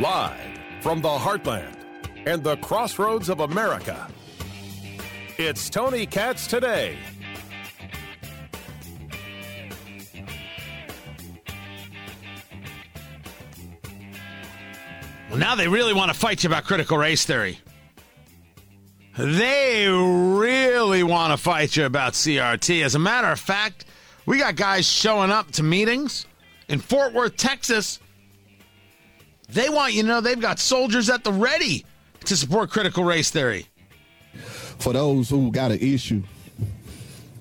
Live from the heartland and the crossroads of America, it's Tony Katz today. Well, now they really want to fight you about critical race theory. They really want to fight you about CRT. As a matter of fact, we got guys showing up to meetings in Fort Worth, Texas. They want you to know they've got soldiers at the ready to support critical race theory. For those who got an issue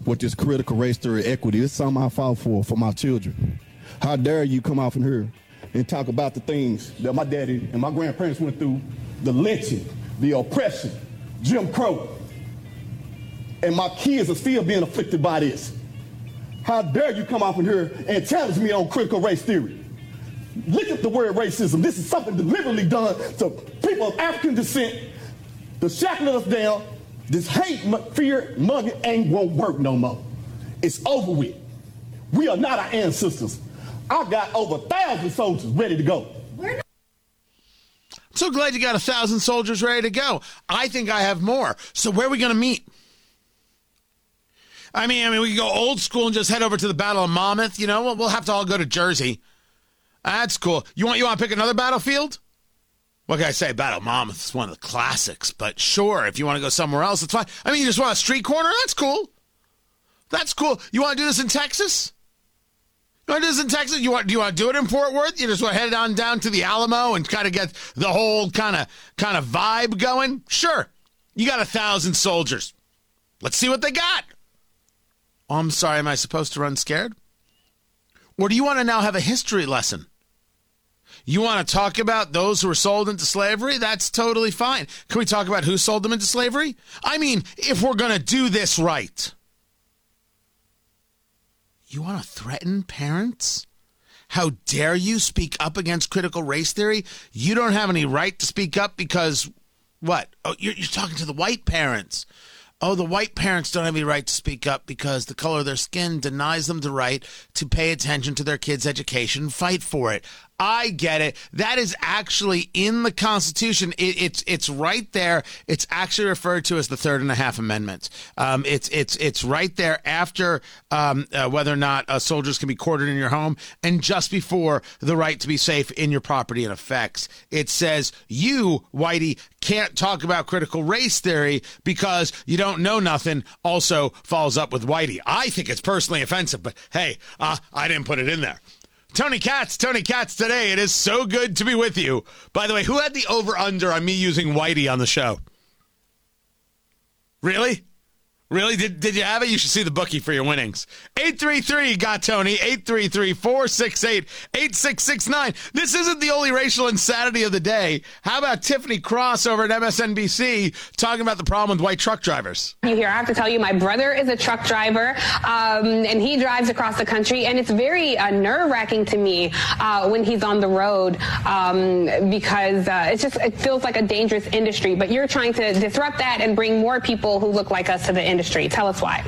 with this critical race theory equity, it's something I fought for for my children. How dare you come off in here and talk about the things that my daddy and my grandparents went through, the lynching, the oppression, Jim Crow. And my kids are still being afflicted by this. How dare you come off in here and challenge me on critical race theory? Look at the word racism. This is something deliberately done to people of African descent to shackle us down. This hate, fear, mugging ain't won't work no more. It's over with. We are not our ancestors. I got over a thousand soldiers ready to go. I'm so glad you got a thousand soldiers ready to go. I think I have more. So where are we going to meet? I mean, I mean, we can go old school and just head over to the Battle of Monmouth. You know, we'll, we'll have to all go to Jersey. That's cool. You want you want to pick another battlefield? What can I say? Battle Monmouth is one of the classics, but sure, if you want to go somewhere else, it's fine. I mean, you just want a street corner? That's cool. That's cool. You want to do this in Texas? You want to do this in Texas? You want? Do you want to do it in Fort Worth? You just want to head on down to the Alamo and kind of get the whole kind of kind of vibe going? Sure. You got a thousand soldiers. Let's see what they got. Oh, I'm sorry. Am I supposed to run scared? Or do you want to now have a history lesson? You want to talk about those who were sold into slavery? That's totally fine. Can we talk about who sold them into slavery? I mean, if we're going to do this right. You want to threaten parents? How dare you speak up against critical race theory? You don't have any right to speak up because what? Oh, you're, you're talking to the white parents. Oh, the white parents don't have any right to speak up because the color of their skin denies them the right to pay attention to their kids' education, fight for it. I get it. That is actually in the Constitution. It, it's it's right there. It's actually referred to as the Third and a Half Amendment. Um, it's it's it's right there after um, uh, whether or not uh, soldiers can be quartered in your home, and just before the right to be safe in your property and effects. It says you, Whitey, can't talk about critical race theory because you don't know nothing. Also follows up with Whitey. I think it's personally offensive, but hey, uh, I didn't put it in there. Tony Katz, Tony Katz today. It is so good to be with you. By the way, who had the over under on me using Whitey on the show? Really? Really? Did, did you have it? You should see the bookie for your winnings. 833 got Tony. 833 468 8669. This isn't the only racial insanity of the day. How about Tiffany Cross over at MSNBC talking about the problem with white truck drivers? You here, I have to tell you, my brother is a truck driver, um, and he drives across the country, and it's very uh, nerve wracking to me uh, when he's on the road um, because uh, it's just, it feels like a dangerous industry. But you're trying to disrupt that and bring more people who look like us to the industry industry. Tell us why.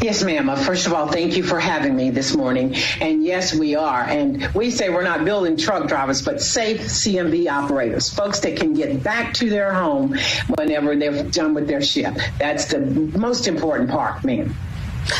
Yes, ma'am. Uh, first of all, thank you for having me this morning. And yes, we are. And we say we're not building truck drivers, but safe CMV operators, folks that can get back to their home whenever they're done with their shift. That's the most important part, ma'am.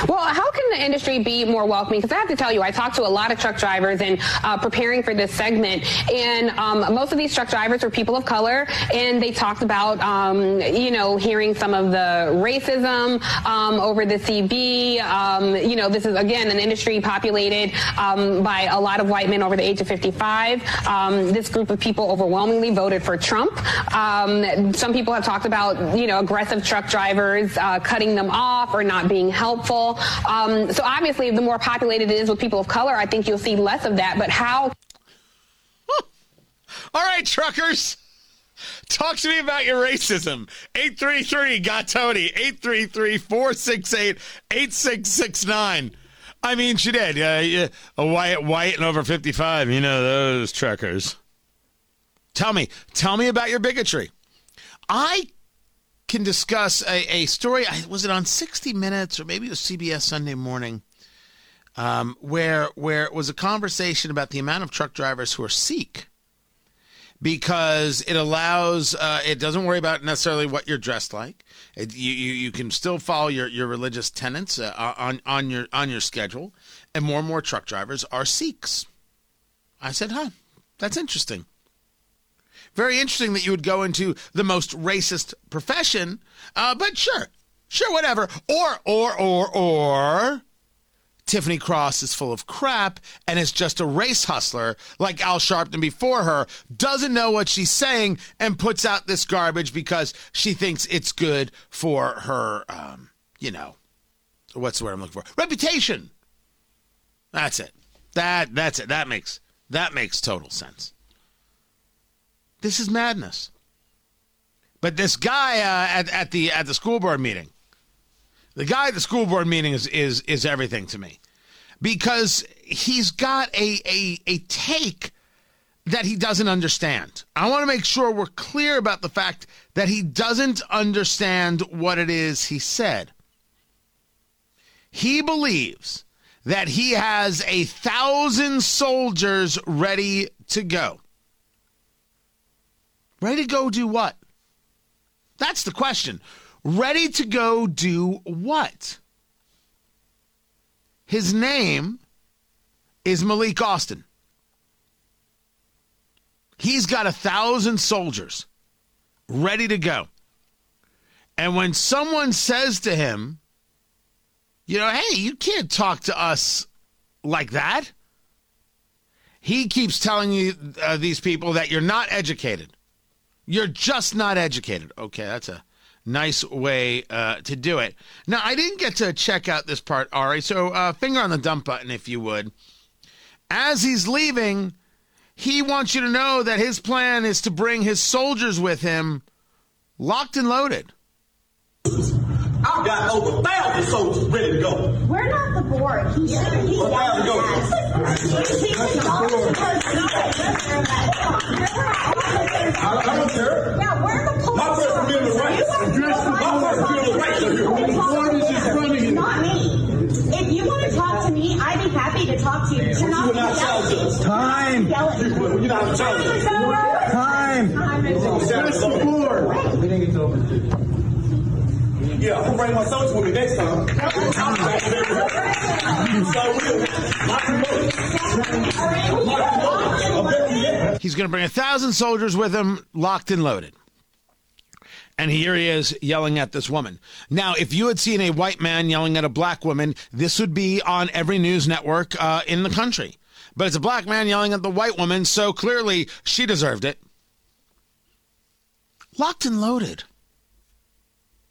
Well, how can the industry be more welcoming? Because I have to tell you, I talked to a lot of truck drivers and uh, preparing for this segment, and um, most of these truck drivers are people of color, and they talked about, um, you know, hearing some of the racism um, over the CB. Um, you know, this is again an industry populated um, by a lot of white men over the age of 55. Um, this group of people overwhelmingly voted for Trump. some people have talked about, you know, aggressive truck drivers uh, cutting them off or not being helpful. Um, so obviously, the more populated it is with people of color, I think you'll see less of that. But how? All right, truckers. Talk to me about your racism. 833 got Tony. 833 468 8669. I mean, she did. Uh, a white, white, and over 55. You know, those truckers. Tell me, tell me about your bigotry. I can discuss a, a story. Was it on 60 Minutes or maybe it was CBS Sunday Morning, um, where where it was a conversation about the amount of truck drivers who are Sikh, because it allows uh, it doesn't worry about necessarily what you're dressed like. It, you, you you can still follow your, your religious tenets uh, on on your on your schedule, and more and more truck drivers are Sikhs. I said, "Huh, that's interesting." Very interesting that you would go into the most racist profession, uh, but sure, sure, whatever. Or or or or Tiffany Cross is full of crap and is just a race hustler like Al Sharpton before her, doesn't know what she's saying, and puts out this garbage because she thinks it's good for her, um, you know, what's the word I'm looking for? Reputation. That's it. That that's it. That makes that makes total sense. This is madness. But this guy uh, at, at the at the school board meeting, the guy at the school board meeting is is is everything to me, because he's got a a a take that he doesn't understand. I want to make sure we're clear about the fact that he doesn't understand what it is he said. He believes that he has a thousand soldiers ready to go. Ready to go do what? That's the question. Ready to go do what? His name is Malik Austin. He's got a thousand soldiers ready to go. And when someone says to him, you know, hey, you can't talk to us like that, he keeps telling you, uh, these people that you're not educated. You're just not educated. Okay, that's a nice way uh, to do it. Now, I didn't get to check out this part, Ari, so uh, finger on the dump button if you would. As he's leaving, he wants you to know that his plan is to bring his soldiers with him, locked and loaded. I've got over a thousand soldiers ready to go. We're not the board. He's he's thousand go. I, I don't care. Yeah, we're the police. My First Amendment rights. My First Amendment rights are here. Not me. If you want to talk to me, I'd be happy to talk to you. You're not You will not yell challenge us. Time. Yell at me. You're not challenging us. Time. That's the board. Yeah, I'm gonna bring my soldiers with me next time. He's going to bring a thousand soldiers with him, locked and loaded. And here he is yelling at this woman. Now, if you had seen a white man yelling at a black woman, this would be on every news network uh, in the country. But it's a black man yelling at the white woman, so clearly she deserved it. Locked and loaded.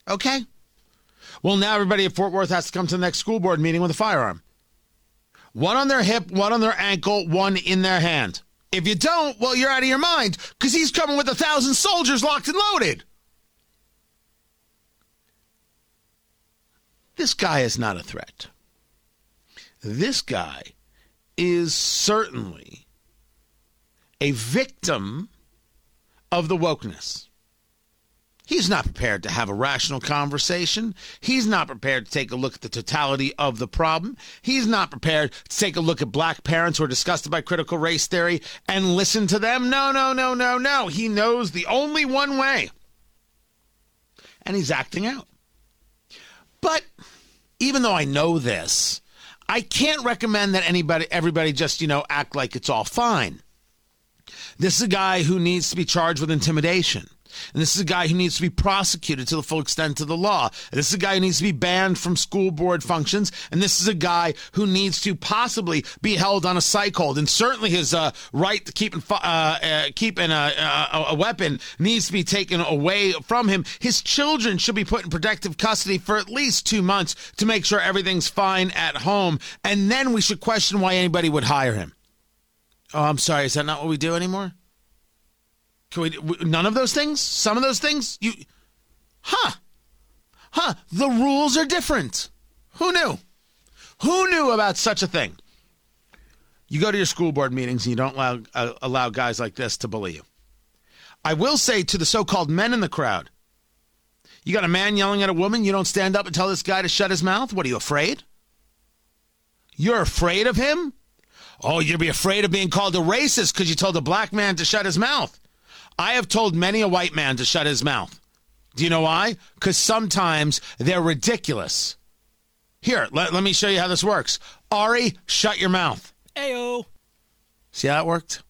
Okay. Well, now everybody at Fort Worth has to come to the next school board meeting with a firearm. One on their hip, one on their ankle, one in their hand. If you don't, well, you're out of your mind because he's coming with a thousand soldiers locked and loaded. This guy is not a threat. This guy is certainly a victim of the wokeness. He's not prepared to have a rational conversation. He's not prepared to take a look at the totality of the problem. He's not prepared to take a look at black parents who are disgusted by critical race theory and listen to them. No, no, no, no, no. He knows the only one way. And he's acting out. But even though I know this, I can't recommend that anybody everybody just, you know, act like it's all fine. This is a guy who needs to be charged with intimidation. And this is a guy who needs to be prosecuted to the full extent of the law. And this is a guy who needs to be banned from school board functions. And this is a guy who needs to possibly be held on a psych hold. And certainly his uh, right to keep, uh, uh, keep a, a, a weapon needs to be taken away from him. His children should be put in protective custody for at least two months to make sure everything's fine at home. And then we should question why anybody would hire him. Oh, I'm sorry. Is that not what we do anymore? None of those things? Some of those things? You, huh? Huh? The rules are different. Who knew? Who knew about such a thing? You go to your school board meetings and you don't allow, uh, allow guys like this to bully you. I will say to the so called men in the crowd, you got a man yelling at a woman, you don't stand up and tell this guy to shut his mouth? What are you afraid? You're afraid of him? Oh, you'd be afraid of being called a racist because you told a black man to shut his mouth. I have told many a white man to shut his mouth. Do you know why? Because sometimes they're ridiculous. Here, let, let me show you how this works. Ari, shut your mouth. Ayo. See how that worked?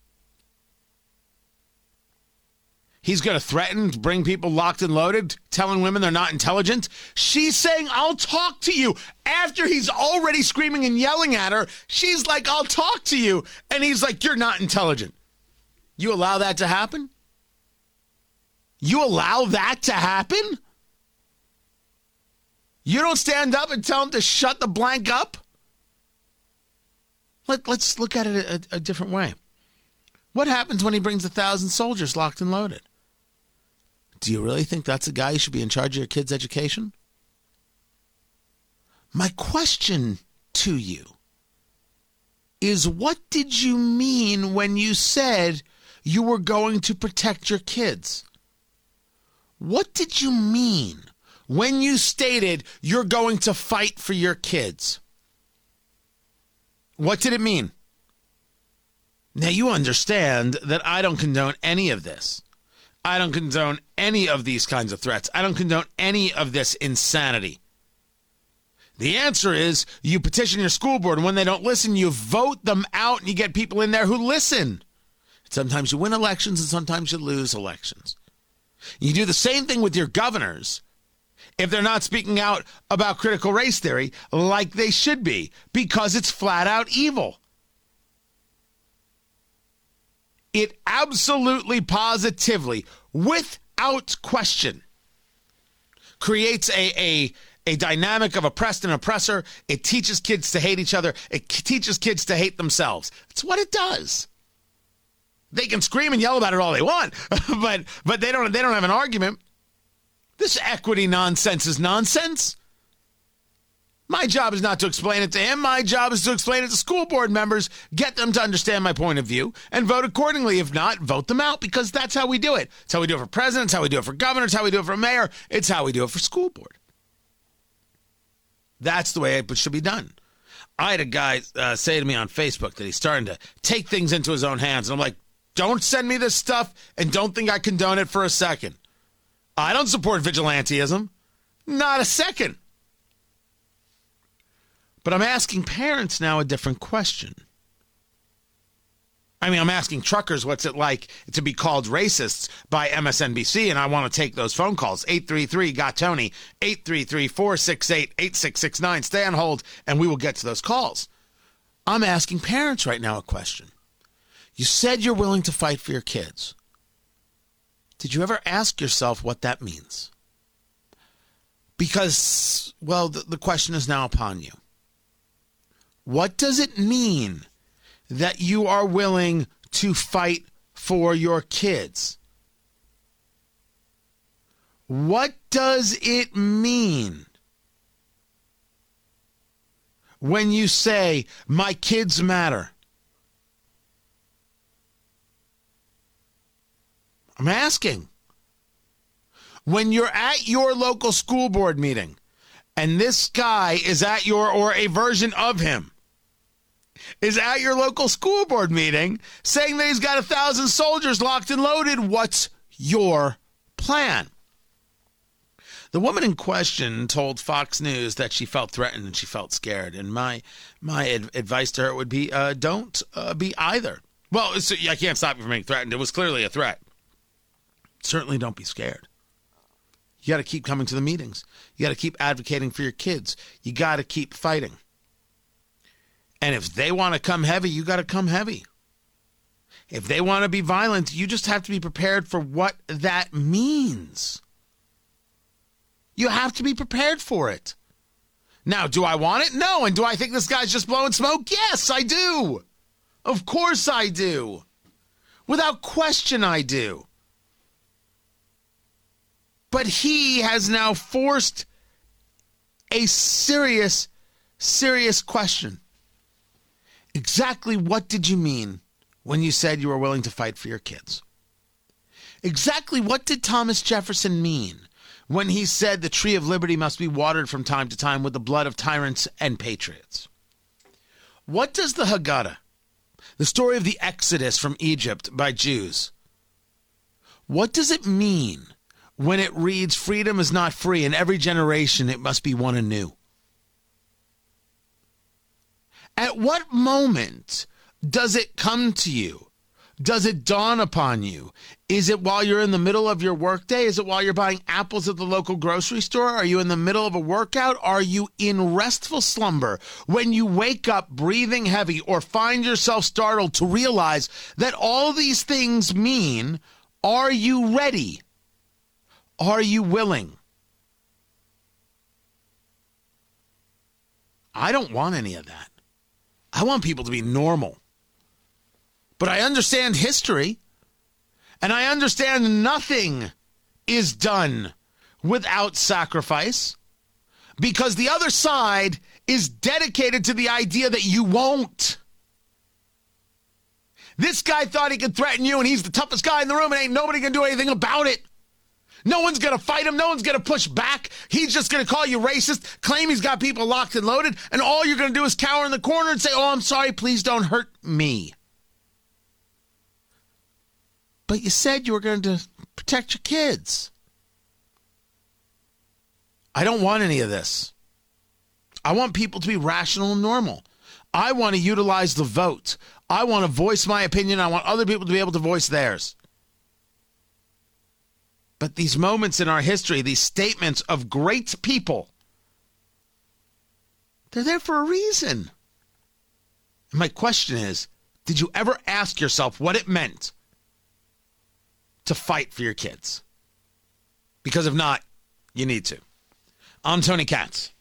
He's going to threaten bring people locked and loaded, telling women they're not intelligent. She's saying, I'll talk to you. After he's already screaming and yelling at her, she's like, I'll talk to you. And he's like, You're not intelligent. You allow that to happen? You allow that to happen? You don't stand up and tell him to shut the blank up? Let, let's look at it a, a different way. What happens when he brings a thousand soldiers locked and loaded? Do you really think that's a guy who should be in charge of your kid's education? My question to you is what did you mean when you said you were going to protect your kids? What did you mean when you stated you're going to fight for your kids? What did it mean? Now, you understand that I don't condone any of this. I don't condone any of these kinds of threats. I don't condone any of this insanity. The answer is you petition your school board, and when they don't listen, you vote them out and you get people in there who listen. Sometimes you win elections and sometimes you lose elections. You do the same thing with your governors if they're not speaking out about critical race theory like they should be because it's flat out evil. It absolutely positively, without question, creates a, a, a dynamic of oppressed and oppressor. It teaches kids to hate each other. It teaches kids to hate themselves. It's what it does. They can scream and yell about it all they want, but but they don't they don't have an argument. This equity nonsense is nonsense. My job is not to explain it to him. My job is to explain it to school board members, get them to understand my point of view, and vote accordingly. If not, vote them out because that's how we do it. It's how we do it for presidents, how we do it for governors, how we do it for mayor. It's how we do it for school board. That's the way it should be done. I had a guy uh, say to me on Facebook that he's starting to take things into his own hands. And I'm like, don't send me this stuff and don't think I condone it for a second. I don't support vigilanteism. Not a second. But I'm asking parents now a different question. I mean, I'm asking truckers what's it like to be called racists by MSNBC, and I want to take those phone calls. 833 got Tony, 833 468 8669. Stay on hold, and we will get to those calls. I'm asking parents right now a question. You said you're willing to fight for your kids. Did you ever ask yourself what that means? Because, well, the, the question is now upon you. What does it mean that you are willing to fight for your kids? What does it mean when you say, my kids matter? I'm asking. When you're at your local school board meeting and this guy is at your, or a version of him, is at your local school board meeting saying that he's got a thousand soldiers locked and loaded. What's your plan? The woman in question told Fox News that she felt threatened and she felt scared. And my my ad- advice to her would be, uh, don't uh, be either. Well, I can't stop you from being threatened. It was clearly a threat. Certainly, don't be scared. You got to keep coming to the meetings. You got to keep advocating for your kids. You got to keep fighting. And if they want to come heavy, you got to come heavy. If they want to be violent, you just have to be prepared for what that means. You have to be prepared for it. Now, do I want it? No. And do I think this guy's just blowing smoke? Yes, I do. Of course I do. Without question, I do. But he has now forced a serious, serious question. Exactly what did you mean when you said you were willing to fight for your kids? Exactly what did Thomas Jefferson mean when he said the tree of liberty must be watered from time to time with the blood of tyrants and patriots? What does the Haggadah, the story of the Exodus from Egypt by Jews, What does it mean when it reads freedom is not free and every generation it must be won anew? At what moment does it come to you? Does it dawn upon you? Is it while you're in the middle of your workday? Is it while you're buying apples at the local grocery store? Are you in the middle of a workout? Are you in restful slumber when you wake up breathing heavy or find yourself startled to realize that all these things mean are you ready? Are you willing? I don't want any of that. I want people to be normal. But I understand history, and I understand nothing is done without sacrifice because the other side is dedicated to the idea that you won't. This guy thought he could threaten you, and he's the toughest guy in the room, and ain't nobody gonna do anything about it. No one's going to fight him. No one's going to push back. He's just going to call you racist, claim he's got people locked and loaded, and all you're going to do is cower in the corner and say, Oh, I'm sorry, please don't hurt me. But you said you were going to protect your kids. I don't want any of this. I want people to be rational and normal. I want to utilize the vote. I want to voice my opinion. I want other people to be able to voice theirs. But these moments in our history, these statements of great people, they're there for a reason. And my question is did you ever ask yourself what it meant to fight for your kids? Because if not, you need to. I'm Tony Katz.